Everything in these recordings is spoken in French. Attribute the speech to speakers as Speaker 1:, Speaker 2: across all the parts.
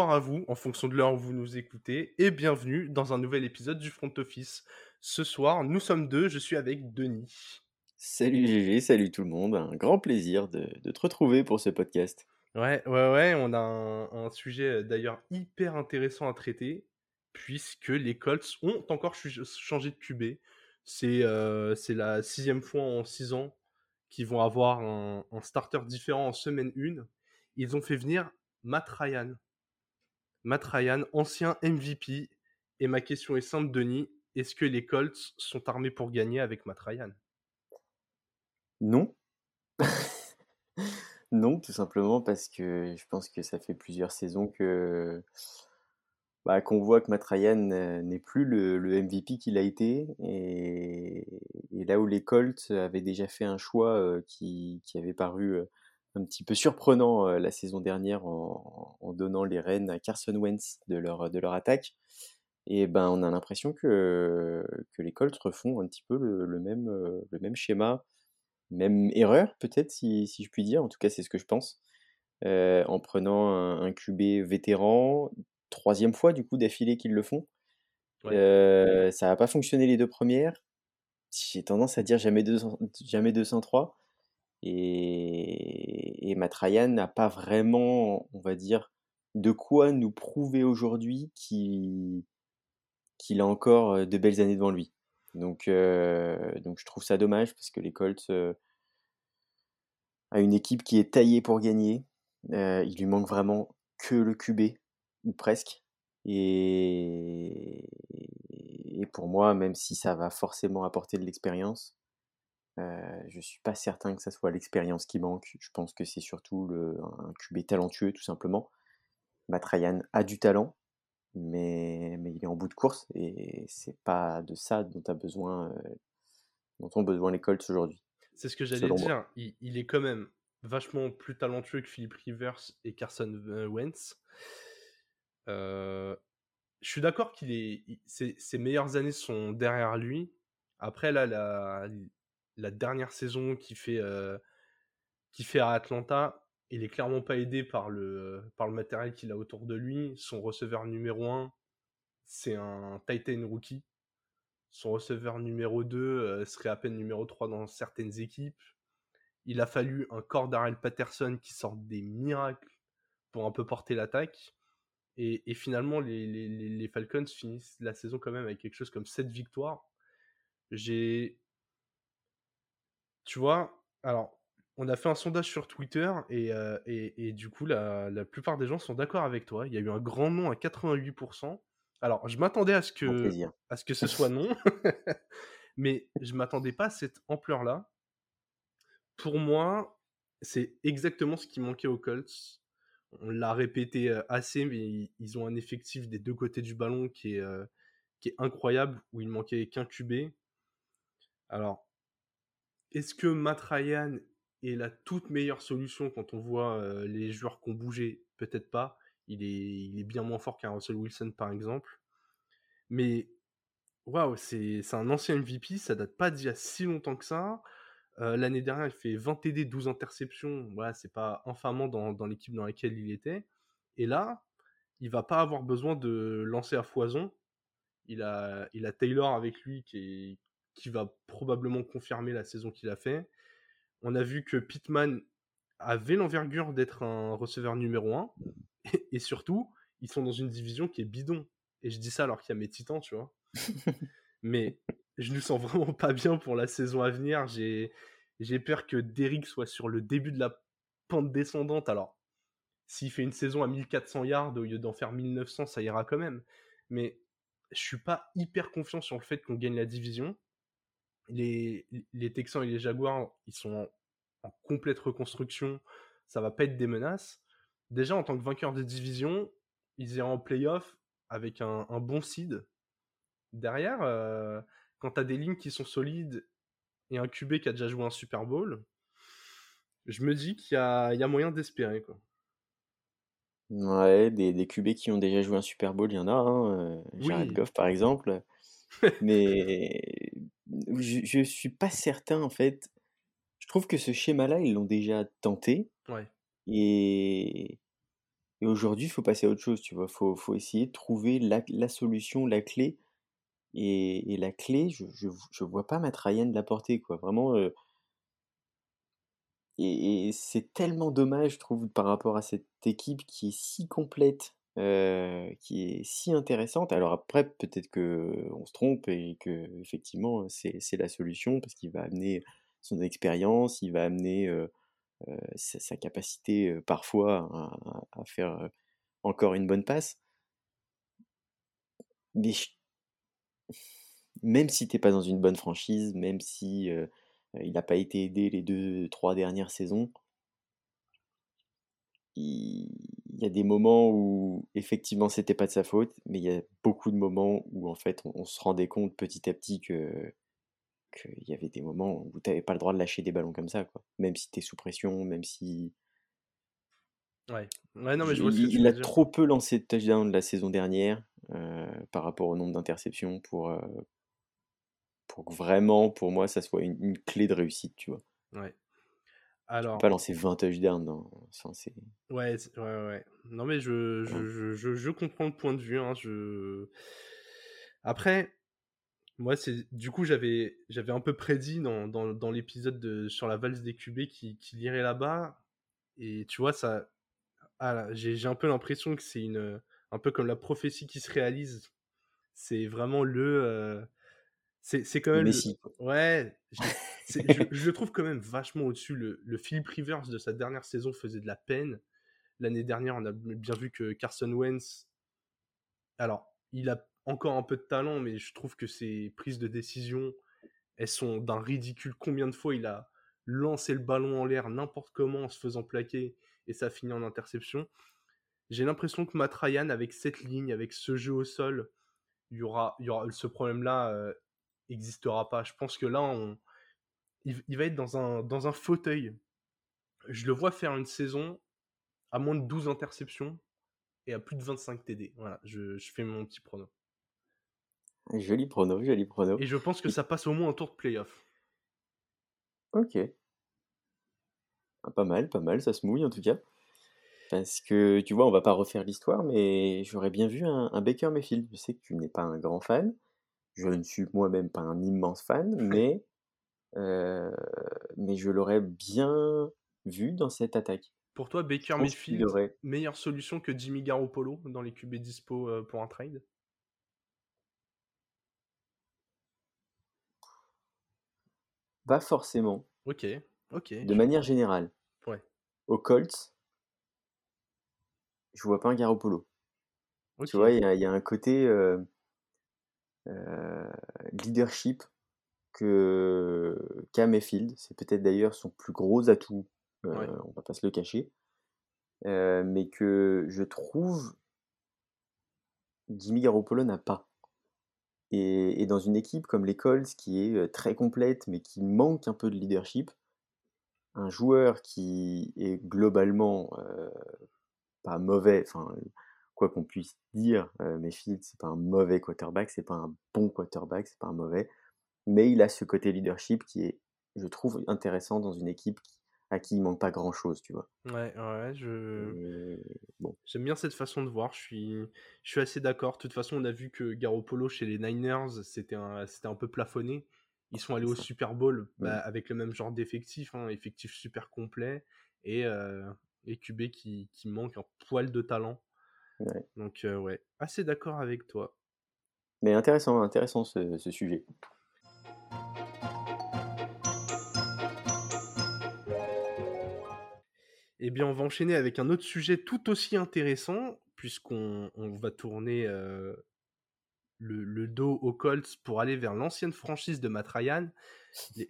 Speaker 1: bonsoir à vous en fonction de l'heure où vous nous écoutez et bienvenue dans un nouvel épisode du Front Office. Ce soir, nous sommes deux, je suis avec Denis.
Speaker 2: Salut GG, salut tout le monde, un grand plaisir de, de te retrouver pour ce podcast.
Speaker 1: Ouais, ouais, ouais, on a un, un sujet euh, d'ailleurs hyper intéressant à traiter puisque les Colts ont encore changé de QB. C'est euh, c'est la sixième fois en six ans qu'ils vont avoir un, un starter différent en semaine 1. Ils ont fait venir Matt Ryan. Matt Ryan, ancien MVP. Et ma question est simple, Denis. Est-ce que les Colts sont armés pour gagner avec Matt Ryan?
Speaker 2: Non. non, tout simplement parce que je pense que ça fait plusieurs saisons que bah, qu'on voit que Matt Ryan euh, n'est plus le, MVP qu'il a été. Et, là où les Colts avaient déjà fait un choix euh, qui, qui avait paru euh, un petit peu surprenant euh, la saison dernière en, en donnant les rênes à Carson Wentz de leur, de leur attaque, et ben on a l'impression que, que les Colts refont un petit peu le, le même, euh, le même schéma, même erreur peut-être si, si je puis dire, en tout cas c'est ce que je pense, euh, en prenant un, un QB vétéran, troisième fois du coup d'affilée qu'ils le font.
Speaker 1: Ouais.
Speaker 2: Euh, ça n'a pas fonctionné les deux premières. J'ai tendance à dire jamais, 200 jamais 203. Et, et n'a pas vraiment, on va dire, de quoi nous prouver aujourd'hui qu'il a encore euh, de belles années devant lui. Donc, euh, donc je trouve ça dommage parce que les Colts euh, a une équipe qui est taillée pour gagner. Euh, il lui manque vraiment que le QB, ou presque. Et, et pour moi, même si ça va forcément apporter de l'expérience, euh, je suis pas certain que ça soit l'expérience qui manque. Je pense que c'est surtout le, un QB talentueux, tout simplement. Matt Ryan a du talent, mais, mais il est en bout de course et c'est pas de ça dont, a besoin, euh, dont ont besoin les Colts aujourd'hui.
Speaker 1: C'est ce que j'allais dire. Il, il est quand même vachement plus talentueux que Philip Rivers et Carson euh, Wentz. Euh, je suis d'accord qu'il est, il- ses, ses meilleures années sont derrière lui. Après là, la, la dernière saison qu'il fait, euh, fait à Atlanta, il est clairement pas aidé par le, par le matériel qu'il a autour de lui. Son receveur numéro 1, c'est un Titan rookie. Son receveur numéro 2 euh, serait à peine numéro 3 dans certaines équipes. Il a fallu un Cordarel Patterson qui sorte des miracles pour un peu porter l'attaque. Et, finalement, les- les Falcons finissent la saison quand même avec quelque chose comme 7 victoires. J'ai. Tu vois, alors, on a fait un sondage sur Twitter et, euh, et, et du coup, la, la plupart des gens sont d'accord avec toi. Il y a eu un grand nom à 88%. Alors, je m'attendais à ce que, à ce que ce soit non, mais je m'attendais pas à cette ampleur-là. Pour moi, c'est exactement ce qui manquait aux Colts. On l'a répété euh, assez, mais ils- ils ont un effectif des deux côtés du ballon qui est, euh, qui est incroyable, où il manquait qu'un QB. Alors, est-ce que Matt Ryan est la toute meilleure solution quand on voit les joueurs qui ont bougé? Peut-être pas. Il est, bien moins fort qu'un Russell Wilson, par exemple. Mais, waouh, c'est un ancien MVP, ça date pas d'il y a si longtemps que ça. L'année dernière, il fait 20 TD, 12 interceptions. Voilà, c'est pas infamant dans, dans l'équipe dans laquelle il était. Et là, il va pas avoir besoin de lancer à foison. Il a, il a Taylor avec lui qui, est- qui va probablement confirmer la saison qu'il a fait. On a vu que Pittman avait l'envergure d'être un receveur numéro 1. Et, surtout, ils sont dans une division qui est bidon. Et je dis ça alors qu'il y a mes titans, tu vois. Mais je ne sens vraiment pas bien pour la saison à venir. J'ai j'ai peur que Derrick soit sur le début de la pente descendante. Alors, s'il fait une saison à 1400 yards au lieu d'en faire 1900, ça ira quand même. Mais je suis pas hyper confiant sur le fait qu'on gagne la division. Les, les Texans et les Jaguars, ils sont en, en complète reconstruction. Ça va pas être des menaces. Déjà, en tant que vainqueur de division, ils iraient en playoff avec un, un bon seed. Derrière, euh, quand tu as des lignes qui sont solides et un QB qui a déjà joué un Super Bowl, je me dis qu'il y a, il y a moyen d'espérer. Quoi.
Speaker 2: Ouais, des, des QB qui ont déjà joué un Super Bowl, il y en a, hein, euh, Jared
Speaker 1: Oui.
Speaker 2: Goff par exemple. Mais je, je suis pas certain en fait. Je trouve que ce schéma-là, ils l'ont déjà tenté.
Speaker 1: Ouais.
Speaker 2: Et, et aujourd'hui, il faut passer à autre chose, tu vois? Faut faut essayer de trouver la la solution, la clé et et la clé, je je vois pas Matt Ryan l'apporter, quoi. Vraiment, et et c'est tellement dommage, je trouve, par rapport à cette équipe qui est si complète, heu, qui est si intéressante. Alors après, peut-être qu'on se trompe et qu'effectivement, c'est c'est la solution parce qu'il va amener son expérience, il va amener, heu heu, sa capacité, parfois à faire, encore une bonne passe. Mais même si tu es pas dans une bonne franchise, même si, il a pas été aidé les 2-3 dernières saisons il y a des moments où effectivement c'était pas de sa faute, mais il y a beaucoup de moments où en fait on on se rendait compte petit à petit que qu'il y avait des moments où tu avais pas le droit de lâcher des ballons comme ça, quoi. Même si tu es sous pression, même si
Speaker 1: Ouais. Ouais, non, mais je vois
Speaker 2: il a
Speaker 1: dire.
Speaker 2: trop peu lancé de touchdowns la saison dernière, heu, par rapport au nombre d'interceptions pour, heu pour que vraiment, pour moi, ça soit une une clé de réussite, tu vois?
Speaker 1: Ouais.
Speaker 2: Tu peux
Speaker 1: Alors
Speaker 2: pas lancer 20 touchdowns dans enfin c'est
Speaker 1: Ouais, ouais, ouais. Non, mais je je je je comprends le point de vue, hein, je après, moi, c'est du coup, j'avais un peu prédit dans dans dans l'épisode de sur la valse des QB qui qu'il irait là-bas et tu vois, ça ah j'ai un peu l'impression que c'est une, un peu comme la prophétie qui se réalise. C'est vraiment le, heu, c'est quand même le ouais, je trouve quand même vachement au-dessus. Le le Philip Rivers de sa dernière saison faisait de la peine. L'année dernière, on a bien vu que Carson Wentz alors, il a encore un peu de talent, mais je trouve que ses prises de décision, elles sont d'un ridicule. Combien de fois il a lancé le ballon en l'air n'importe comment en se faisant plaquer et ça finit en interception. J'ai l'impression que Matt Ryan, avec cette ligne, avec ce jeu au sol, il y aura, il y aura ce problème-là euh, existera pas. Je pense que là, on, il, il va être dans un, dans un fauteuil. Je le vois faire une saison à moins de 12 interceptions et à plus de 25 TD. Voilà, je, je fais mon petit prono.
Speaker 2: Joli prono, joli prono.
Speaker 1: Et je pense que ça passe au moins un tour de playoff.
Speaker 2: OK. Ah, pas mal, pas mal, ça se mouille en tout cas. Parce que tu vois, on va pas refaire l'histoire, mais j'aurais bien vu un, un Baker Mayfield. Je sais que tu n'es pas un grand fan. Je ne suis moi-même pas un immense fan, mais, euh, mais je l'aurais bien vu dans cette attaque.
Speaker 1: Pour toi, Baker Mayfield, meilleure solution que Jimmy Garoppolo dans les QB dispo euh, pour un trade?
Speaker 2: Pas forcément.
Speaker 1: Ok, ok,
Speaker 2: De manière générale,
Speaker 1: Ouais,
Speaker 2: aux Colts, je vois pas un Garoppolo. Tu vois, il y a, il y a un côté euh, euh, leadership que qu'a Mayfield. C'est peut-être d'ailleurs son plus gros atout, euh,
Speaker 1: ouais,
Speaker 2: on va pas se le cacher. Euh, mais que je trouve Jimmy Garoppolo n'a pas. Et, et dans une équipe comme les Colts, qui est euh, très complète, mais qui manque un peu de leadership, un joueur qui est globalement euh, pas mauvais, enfin, quoi qu'on puisse dire, euh, Mayfield, c'est pas un mauvais quarterback, c'est pas un bon quarterback, c'est pas un mauvais, mais il a ce côté leadership qui est, je trouve, intéressant dans une équipe qui- à qui il manque pas grand chose, tu vois.
Speaker 1: ouais, ouais, je...
Speaker 2: Et bon,
Speaker 1: J'aime bien cette façon de voir, je suis, je suis assez d'accord. De toute façon, on a vu que Garoppolo chez les Niners, c'était un, c'était un peu plafonné. Ils sont allés au. Super Bowl bah,
Speaker 2: Mm.
Speaker 1: avec le même genre d'effectif, hein, effectif super complet, et, euh, et QB qui, qui manque un poil de talent.
Speaker 2: Ouais.
Speaker 1: Donc, euh, ouais, assez d'accord avec toi.
Speaker 2: Mais intéressant, intéressant ce, ce sujet.
Speaker 1: Eh bien, on va enchaîner avec un autre sujet tout aussi intéressant, puisqu'on on va tourner euh, le, dos aux Colts pour aller vers l'ancienne franchise de Matt.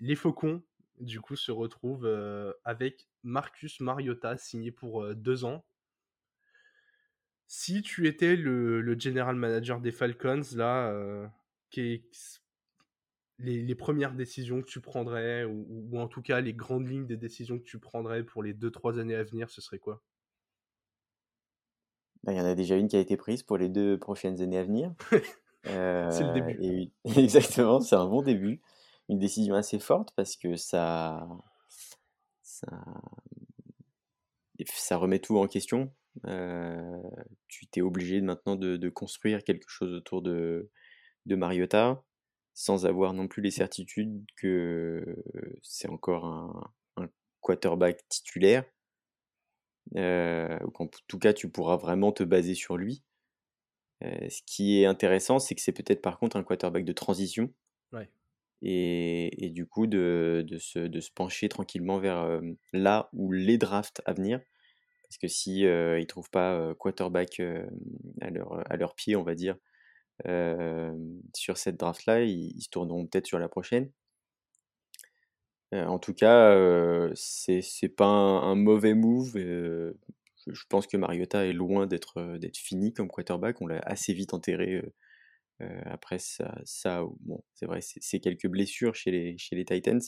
Speaker 1: Les, Faucons, du coup, se retrouvent euh, avec Marcus Mariota, signé pour euh, deux ans. Si tu étais le, general manager des Falcons, là, qu'est- les, les premières décisions que tu prendrais, ou, ou en tout cas les grandes lignes des décisions que tu prendrais pour les deux, trois années à venir, ce serait quoi?
Speaker 2: Bah, il y en a déjà une qui a été prise pour les deux prochaines années à venir.
Speaker 1: C'est le
Speaker 2: Euh,
Speaker 1: début.
Speaker 2: et exactement, c'est un bon début. Une décision assez forte parce que ça, ça, ça remet tout en question. tu t'es obligé maintenant de, de, construire quelque chose autour de, de Mariota sans avoir non plus les certitudes que c'est encore un, un, quarterback titulaire. Euh, ou qu'en tout cas, tu pourras vraiment te baser sur lui. ce qui est intéressant, c'est que c'est peut-être par contre un quarterback de transition. Et, et, du coup, de, de, se, de, se, pencher tranquillement vers là où les drafts à venir. Parce que si euh, ils trouvent pas quarterback à, leur, à leur pied, on va dire, sur cette draft-là, ils, se tourneront peut-être sur la prochaine. en tout cas, c'est pas un, mauvais move. je, pense que Mariota est loin d'être fini comme quarterback. On l'a assez vite enterré après ça. c'est vrai, c'est quelques blessures chez les, chez les Titans.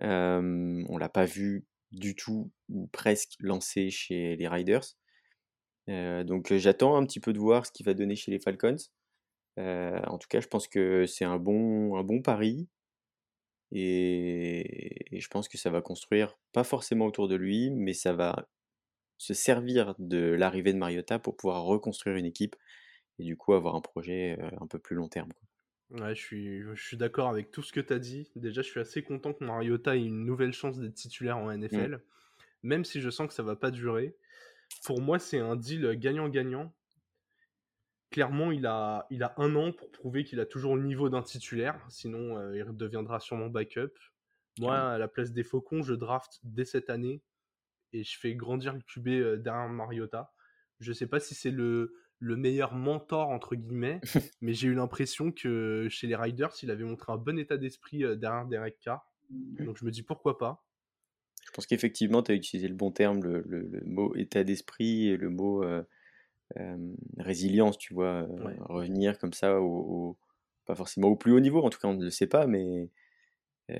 Speaker 2: on l'a pas vu du tout ou presque lancé chez les Riders. donc j'attends un petit peu de voir ce qu'il va donner chez les Falcons. Euh, en tout cas, je pense que c'est un bon, un bon pari. Et, je pense que ça va construire, pas forcément autour de lui, mais ça va se servir de l'arrivée de Mariota pour pouvoir reconstruire une équipe et du coup avoir un projet euh, un peu plus long terme.
Speaker 1: Ouais, je suis, je suis d'accord avec tout ce que tu as dit. Déjà, je suis assez content que Mariota ait une nouvelle chance d'être titulaire en NFL, mmh. même si je sens que ça va pas durer. Pour moi, c'est un deal gagnant-gagnant clairement, il a, il a un an pour prouver qu'il a toujours le niveau d'un titulaire, sinon euh, il deviendra sûrement backup. Moi, à la place des Faucons, je draft dès cette année et je fais grandir le QB euh, derrière Mariota. Je sais pas si c'est le, le meilleur mentor, entre guillemets, mais j'ai eu l'impression que chez les Riders, il avait montré un bon état d'esprit euh, derrière Derek Carr. Donc je me dis pourquoi pas.
Speaker 2: Je pense qu'effectivement, tu as utilisé le bon terme, le, mot état d'esprit et le mot résilience, tu vois, revenir comme ça au, pas forcément au plus haut niveau, en tout cas on ne le sait pas, mais,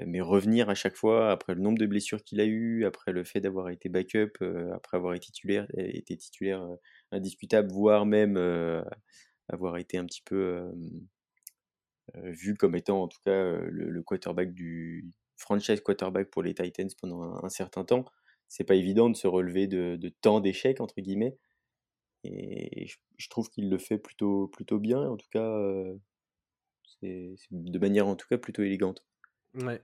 Speaker 2: mais revenir à chaque fois après le nombre de blessures qu'il a eu, après le fait d'avoir été backup, après avoir été titulaire, été titulaire indiscutable, voire même avoir été un petit peu vu comme étant en tout cas le, quarterback du franchise quarterback pour les Titans pendant un, certain temps. C'est pas évident de se relever de, de tant d'échecs entre guillemets. Et je, trouve qu'il le fait plutôt, plutôt bien, en tout cas, c'est de manière en tout cas plutôt élégante.
Speaker 1: Ouais.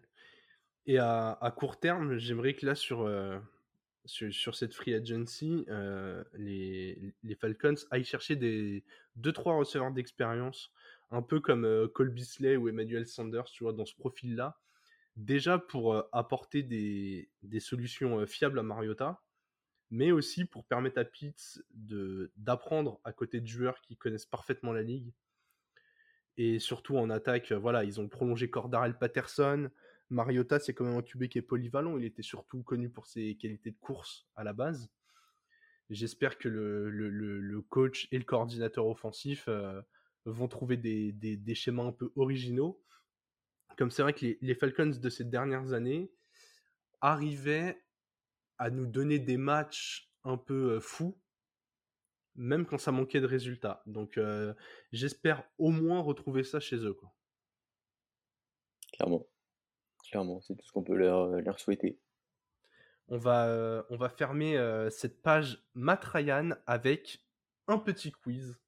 Speaker 1: Et à, court terme, j'aimerais que là, sur, sur, cette free agency, les, les, Falcons aillent chercher des 2-3 receveurs d'expérience, un peu comme Cole Beasley ou Emmanuel Sanders, tu vois, dans ce profil-là. Déjà pour apporter des, des solutions fiables à Mariota, mais aussi pour permettre à Pitts d'apprendre à côté de joueurs qui connaissent parfaitement la ligue. Et surtout en attaque, voilà, ils ont prolongé Cordarel Patterson. Mariota, c'est quand même un QB qui est polyvalent. Il était surtout connu pour ses qualités de course à la base. J'espère que le, coach et le coordinateur offensif euh, vont trouver des, des, schémas un peu originaux. Comme c'est vrai que les Falcons de ces dernières années arrivaient à nous donner des matchs un peu fous, même quand ça manquait de résultats. Donc j'espère au moins retrouver ça chez eux. Quoi.
Speaker 2: Clairement. Clairement, c'est tout ce qu'on peut leur, leur, souhaiter.
Speaker 1: On va, on va fermer cette page Matrayan avec un petit quiz.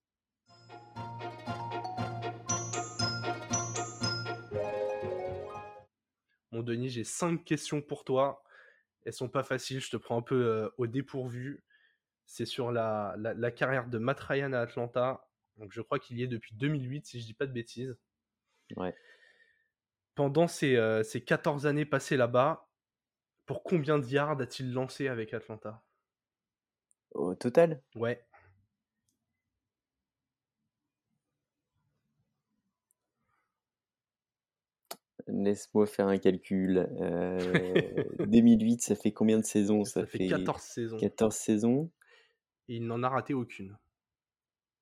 Speaker 1: Mon Denis, j'ai cinq questions pour toi. Elles sont pas faciles, je te prends un peu euh, au dépourvu. C'est sur la, la, carrière de Matt Ryan à Atlanta. Donc je crois qu'il y est depuis 2008, si je dis pas de bêtises.
Speaker 2: Ouais.
Speaker 1: Pendant ces, euh, ces 14 années passées là-bas, pour combien de yards a-t-il lancé avec Atlanta?
Speaker 2: Au total?
Speaker 1: Ouais.
Speaker 2: Laisse-moi faire un calcul. 2008, ça fait combien de saisons?
Speaker 1: Ça, fait 14 saisons.
Speaker 2: 14 saisons.
Speaker 1: Et il n'en a raté aucune.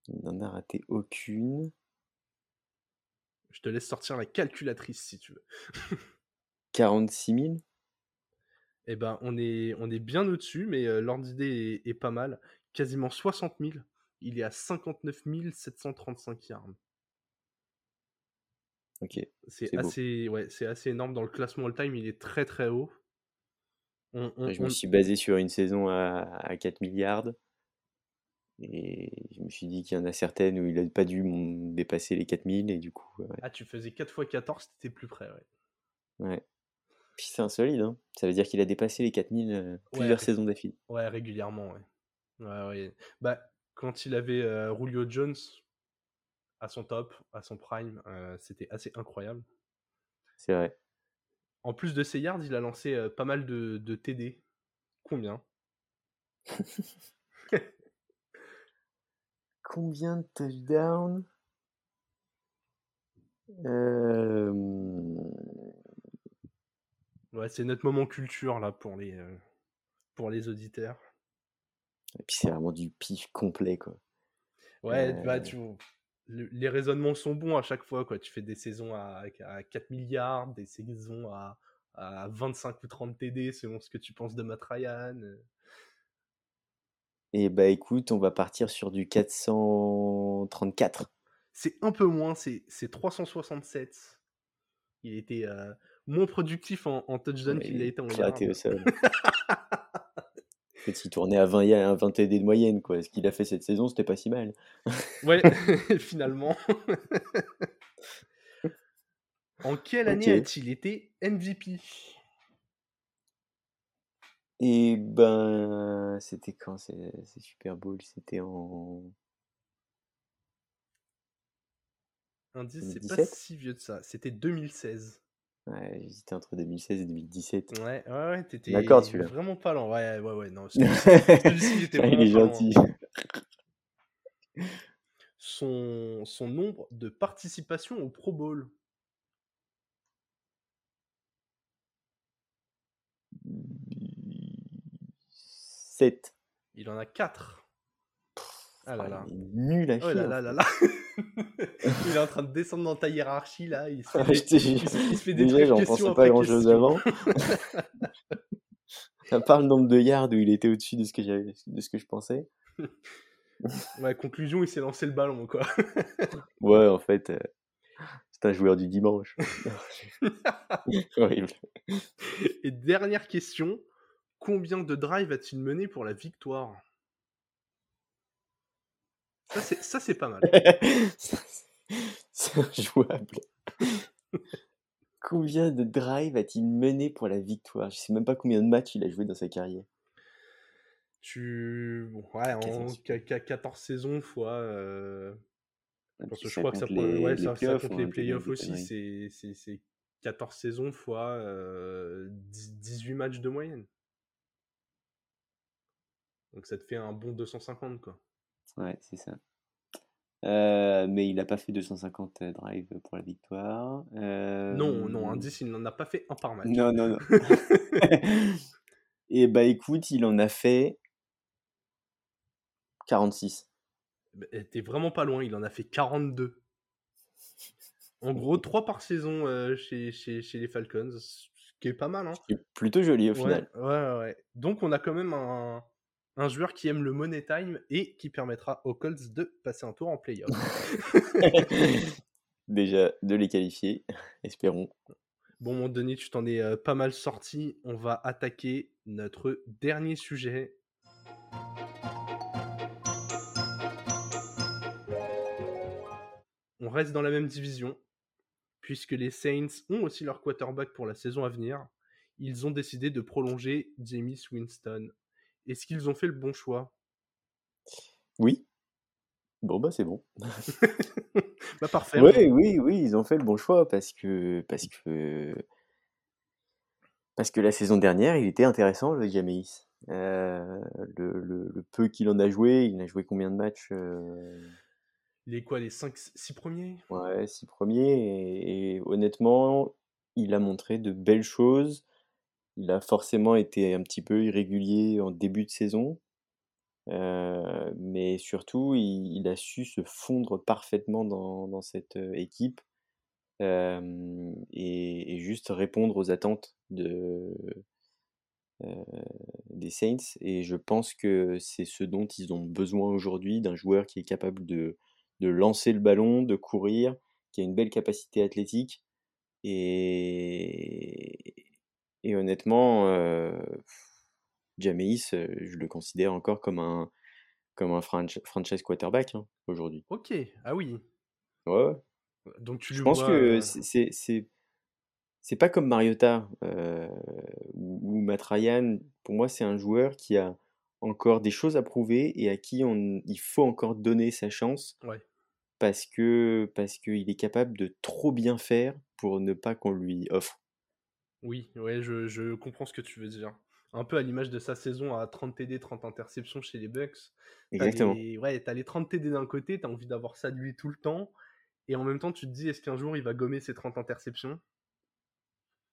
Speaker 2: Il n'en a raté aucune.
Speaker 1: Je te laisse sortir la calculatrice si tu veux.
Speaker 2: 46 000
Speaker 1: Eh ben, on est, on est bien au-dessus, mais l'ordre d'idée est, est, pas mal. Quasiment 60 000. Il est à 59 735 yards. C'est assez, ouais, c'est assez énorme dans le classement all-time. Il est très très haut.
Speaker 2: je me suis basé sur une saison à, à 4 milliards. Et je me suis dit qu'il y en a certaines où il a pas dû dépasser les 4000 et du coup,
Speaker 1: Ah, tu faisais 4 x 14, tu plus près, ouais.
Speaker 2: Ouais. Puis c'est insolite, hein. Ça veut dire qu'il a dépassé les 4000 plusieurs saisons d'affilée.
Speaker 1: Ouais, régulièrement, ouais. Ouais, ouais. Bah, quand il avait euh, Julio Jones à son top, à son prime, euh, c'était assez incroyable.
Speaker 2: C'est vrai.
Speaker 1: En plus de ses yards, il a lancé euh, pas mal de, de TD. Combien?
Speaker 2: Combien de touchdowns? Euh...
Speaker 1: Ouais, c'est notre moment culture là pour les, euh, pour les auditeurs.
Speaker 2: Et puis c'est vraiment du pif complet quoi.
Speaker 1: Ouais, bah, tu, les raisonnements sont bons à chaque fois quoi. Tu fais des saisons à, à 4 milliards, des saisons à, à 25 ou 30 TD selon ce que tu penses de Matt Ryan.
Speaker 2: Et bah écoute, on va partir sur du 434.
Speaker 1: C'est un peu moins, c'est 367. Il était euh, moins productif en, touchdown qu'il l'a été en
Speaker 2: yard. au sol. il tournait à 20, à 20 TD de moyenne. Quoi. Ce qu'il a fait cette saison, c'était pas si mal.
Speaker 1: ouais, finalement. en quelle année a-t-il été MVP
Speaker 2: et ben, c'était quand c'est Super Bowl C'était en.
Speaker 1: Indice, c'est pas si vieux de ça. C'était 2016.
Speaker 2: Ouais, j'hésitais entre 2016 et 2017.
Speaker 1: Ouais, ouais, ouais, t'étais
Speaker 2: D'accord, celui-là.
Speaker 1: vraiment pas lent. Ouais, ouais, ouais, non. Celui-ci, était vraiment
Speaker 2: Il est gentil.
Speaker 1: Son, son nombre de participations au Pro Bowl?
Speaker 2: 7.
Speaker 1: Il en a 4.
Speaker 2: Ah là là. nul à
Speaker 1: chier. Oh là là là là. il est en train de descendre dans ta hiérarchie là. Il se fait
Speaker 2: des, il se, fait des Déjà, j'en pensais pas grand chose avant. À part le nombre de yards où il était au-dessus de ce que j'avais, de ce que je pensais.
Speaker 1: ouais, conclusion, il s'est lancé le ballon quoi.
Speaker 2: ouais, en fait, euh, c'est un joueur du dimanche. Horrible.
Speaker 1: Et dernière question, Combien de drives a-t-il mené pour la victoire? Ça, c'est pas mal.
Speaker 2: c'est jouable. combien de drives a-t-il mené pour la victoire? Je sais même pas combien de matchs il a joué dans sa carrière.
Speaker 1: Tu. Ouais, en 14 saisons fois. Euh, je crois que ça, les, ouais, ça, compte les playoffs aussi. C'est 14 saisons fois 18 euh, matchs de moyenne. Donc ça te fait un bon 250, quoi.
Speaker 2: Ouais, c'est ça. Euh, mais il n'a pas fait 250 euh, drives pour la victoire.
Speaker 1: Non, non, indice, il n'en a pas fait un par match.
Speaker 2: Non, non, non. Et bah écoute, il en a fait 46.
Speaker 1: Bah, t'es vraiment pas loin, il en a fait 42. En gros, 3 par saison euh, chez, chez, chez, les Falcons, ce qui est pas mal. Hein.
Speaker 2: plutôt joli au
Speaker 1: final. Ouais, ouais. Donc on a quand même un, un joueur qui aime le money time et qui permettra aux Colts de passer un tour en playoff.
Speaker 2: Déjà de les qualifier, espérons.
Speaker 1: Bon, mon Denis, tu t'en es euh, pas mal sorti. On va attaquer notre dernier sujet. On reste dans la même division, puisque les Saints ont aussi leur quarterback pour la saison à venir. Ils ont décidé de prolonger James Winston est-ce qu'ils ont fait le bon choix?
Speaker 2: Oui. Bon, bah c'est bon.
Speaker 1: bah parfait.
Speaker 2: Oui, oui, oui, ils ont fait le bon choix parce que, parce que, parce que la saison dernière, il était intéressant, le Jameis. Euh, le, le, peu qu'il en a joué, il a joué combien de matchs euh?
Speaker 1: Les quoi, les 5, 6 premiers?
Speaker 2: Ouais, 6 premiers. et, honnêtement, il a montré de belles choses. Il a forcément été un petit peu irrégulier en début de saison, mais surtout il, a su se fondre parfaitement dans, cette équipe et, juste répondre aux attentes de, des Saints. Et je pense que c'est ce dont ils ont besoin aujourd'hui, d'un joueur qui est capable de, de lancer le ballon, de courir, qui a une belle capacité athlétique. Et, et honnêtement, euh, Jameis, je le considère encore comme un, comme un franchise quarterback hein, aujourd'hui.
Speaker 1: Ok, ah oui.
Speaker 2: Ouais,
Speaker 1: Donc tu
Speaker 2: Je pense
Speaker 1: vois.
Speaker 2: que
Speaker 1: euh,
Speaker 2: c'est c'est c'est c'est pas comme Mariota euh, ou, ou Matt Ryan. Pour moi, c'est un joueur qui a encore des choses à prouver et à qui on, il faut encore donner sa chance
Speaker 1: Ouais.
Speaker 2: parce que parce qu'il est capable de trop bien faire pour ne pas qu'on lui offre.
Speaker 1: Oui, ouais, je, je comprends ce que tu veux dire. Un peu à l'image de sa saison à 30 TD, 30 interceptions chez les Bucks.
Speaker 2: Exactement.
Speaker 1: les, ouais, t'as les 30 TD d'un côté, t'as envie d'avoir ça de lui tout le temps. Et en même temps, tu te dis, est-ce qu'un jour il va gommer ses 30 interceptions?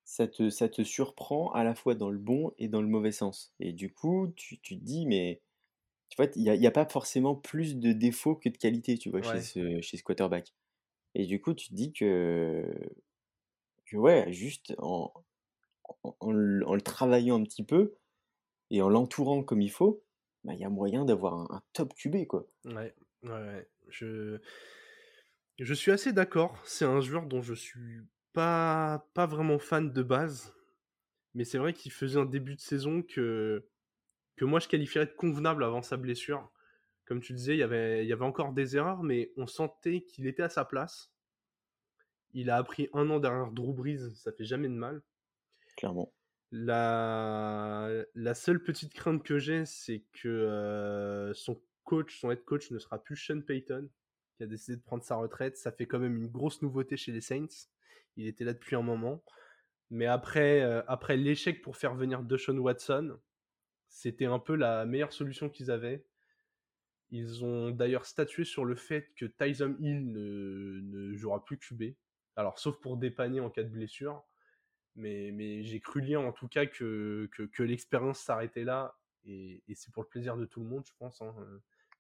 Speaker 2: Ça te, ça te surprend à la fois dans le bon et dans le mauvais sens. Et du coup, tu, tu te dis, mais tu vois, il n'y a, pas forcément plus de défauts que de qualité, tu vois, chez ce, chez ce quarterback. Et du coup, tu te dis que, que ouais, juste en, en, le, travaillant un petit peu et en l'entourant comme il faut, bah, il y a moyen d'avoir un, top QB, quoi.
Speaker 1: Ouais, ouais, ouais. Je, suis assez d'accord. C'est un joueur dont je suis pas, pas vraiment fan de base. Mais c'est vrai qu'il faisait un début de saison que, moi je qualifierais de convenable avant sa blessure. Comme tu disais, il y avait, il y avait encore des erreurs, mais on sentait qu'il était à sa place. Il a appris un an derrière Drew Brees, ça fait jamais de mal. La seule petite crainte que j'ai, c'est que euh, son coach, son head coach ne sera plus Sean Payton, qui a décidé de prendre sa retraite. Ça fait quand même une grosse nouveauté chez les Saints. Il était là depuis un moment. Mais après, euh, après l'échec pour faire venir Deshaun Watson, c'était un peu la meilleure solution qu'ils avaient. Ils ont d'ailleurs statué sur le fait que Tyson Hill ne, ne jouera plus QB. Alors, sauf pour dépanner en cas de blessure. Mais, mais j'ai cru lire en tout cas que, que, que l'expérience s'arrêtait là. Et, et c'est pour le plaisir de tout le monde, je pense. Hein.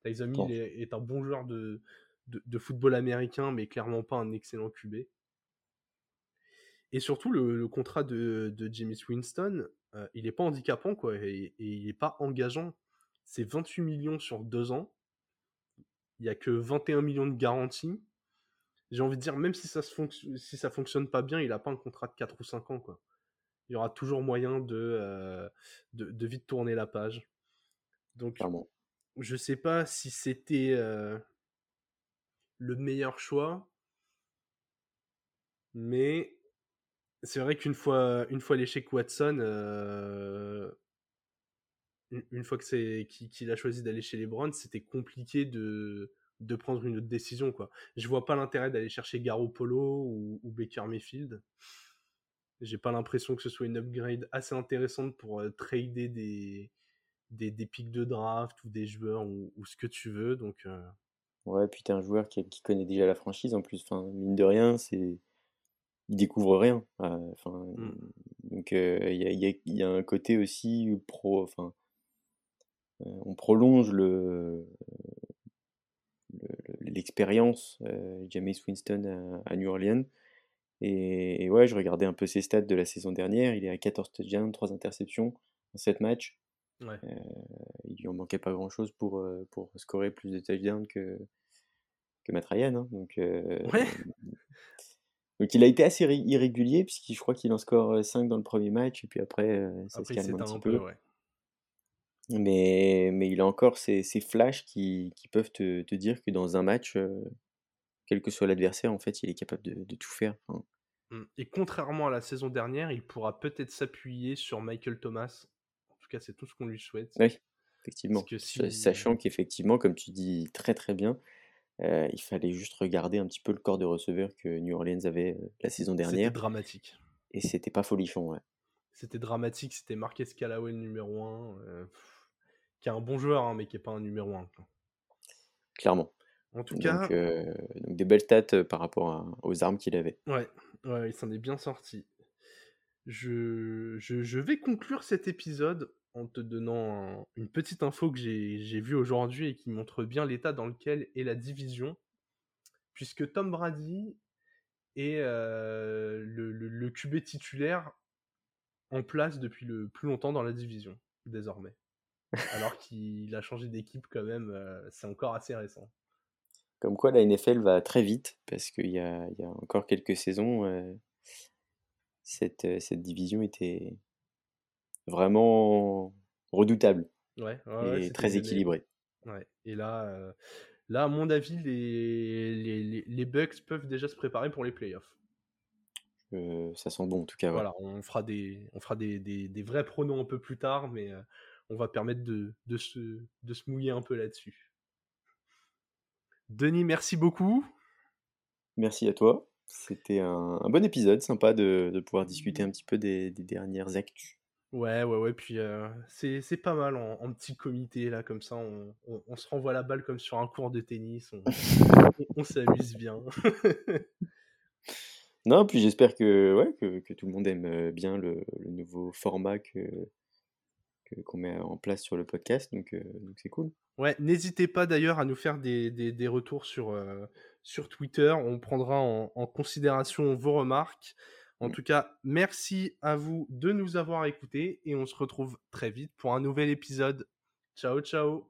Speaker 1: Tyson
Speaker 2: Bon.
Speaker 1: Hill est, est un bon joueur de, de, de football américain, mais clairement pas un excellent QB. Et surtout, le, le contrat de, de James Winston, euh, il n'est pas handicapant, quoi, et, et il n'est pas engageant. C'est 28 millions sur deux ans. Il n'y a que 21 millions de garanties. J'ai envie de dire, même si ça se fonc- si ça fonctionne pas bien, il n'a pas un contrat de 4 ou 5 ans, quoi. Il y aura toujours moyen de, euh, de, de vite tourner la page. Donc,
Speaker 2: Clairement.
Speaker 1: je sais pas si c'était euh, le meilleur choix, mais c'est vrai qu'une fois, une fois l'échec Watson, euh, une, une fois que c'est qu'il qu'il a choisi d'aller chez les Browns, c'était compliqué de, de prendre une autre décision. Quoi. Je vois pas l'intérêt d'aller chercher Garoppolo ou, ou Baker Mayfield. J'ai pas l'impression que ce soit une upgrade assez intéressante pour euh, trader des, des, des pics de draft ou des joueurs ou, ou ce que tu veux. Donc, euh,
Speaker 2: Ouais, puis t'es un joueur qui, qui connaît déjà la franchise en plus. Enfin, mine de rien, c'est il découvre rien. Euh, Enfin,
Speaker 1: Mm.
Speaker 2: donc euh, il y a, y y un côté aussi pro. Enfin, on prolonge le- l'expérience euh, Jameis Winston à, à New Orleans. Et, et ouais, je regardais un peu ses stats de la saison dernière. Il est à 14 touchdowns, 3 interceptions en 7 matchs.
Speaker 1: ouais.
Speaker 2: Il lui en manquait pas grand-chose pour, euh, pour scorer plus de touchdowns que, que Matt Ryan. hein. Donc, euh,
Speaker 1: Ouais.
Speaker 2: donc il a été assez ré- irrégulier, puisque je crois qu'il en score 5 dans le premier match, et puis après, euh, ça
Speaker 1: Après,
Speaker 2: se
Speaker 1: il
Speaker 2: calme un
Speaker 1: s'éteint
Speaker 2: petit
Speaker 1: un peu,
Speaker 2: peu.
Speaker 1: ouais.
Speaker 2: Mais, mais il a encore ces, ces flashs qui, qui peuvent te, te dire que dans un match, euh, quel que soit l'adversaire, en fait, il est capable de, de tout faire. Enfin,
Speaker 1: Mm. Et contrairement à la saison dernière, il pourra peut-être s'appuyer sur Michael Thomas. En tout cas, c'est tout ce qu'on lui souhaite.
Speaker 2: oui, effectivement.
Speaker 1: que
Speaker 2: Sa-
Speaker 1: si-
Speaker 2: Sachant qu'effectivement, comme tu dis très très bien, euh, il fallait juste regarder un petit peu le corps de receveur que New Orleans avait euh, la saison
Speaker 1: C'était
Speaker 2: dernière,
Speaker 1: dramatique.
Speaker 2: et c'était pas folichon. Ouais.
Speaker 1: C'était dramatique. C'était Marquez Callaway numéro 1. Qui est un bon joueur, hein, mais qui est pas un numéro 1.
Speaker 2: Clairement.
Speaker 1: En tout
Speaker 2: Donc,
Speaker 1: cas,
Speaker 2: euh, donc des belles stats euh, par rapport à- aux armes qu'il avait.
Speaker 1: ouais, ouais, il s'en est bien sorti. Je, je, je vais conclure cet épisode en te donnant un- une petite info que j'ai j'ai vue aujourd'hui et qui montre bien l'état dans lequel est la division. Puisque Tom Brady est euh, le, le, le QB titulaire en place depuis le plus longtemps dans la division, désormais. Alors qu'il a changé d'équipe quand même, euh, c'est encore assez récent.
Speaker 2: Comme quoi la NFL va très vite, parce qu'il y a, il y a encore quelques saisons, euh, cette, euh, cette division était vraiment redoutable
Speaker 1: Ouais, ouais, ouais,
Speaker 2: et très équilibrée.
Speaker 1: Et là, là, à mon avis, les, les, les, Bucks peuvent déjà se préparer pour les playoffs.
Speaker 2: ça sent bon en tout cas.
Speaker 1: Voilà, on fera des, on fera des, des, des, vrais pronoms un peu plus tard, mais on va permettre de, de, se, de se mouiller un peu là-dessus. Denis, merci beaucoup.
Speaker 2: Merci à toi. C'était un, bon épisode, sympa de, pouvoir discuter un petit peu des, dernières actus.
Speaker 1: Ouais, ouais, ouais. Puis c'est pas mal en, petit comité, là, comme ça. On, se renvoie la balle comme sur un cours de tennis. On, s'amuse bien.
Speaker 2: non, puis j'espère que, ouais, que, tout le monde aime bien le, nouveau format que qu'on met en place sur le podcast, euh, donc c'est cool.
Speaker 1: Ouais, n'hésitez pas d'ailleurs à nous faire des, des, retours sur, euh, sur Twitter, on prendra en, considération vos remarques. En mm. tout cas, merci à vous de nous avoir écoutés et on se retrouve très vite pour un nouvel épisode. Ciao, ciao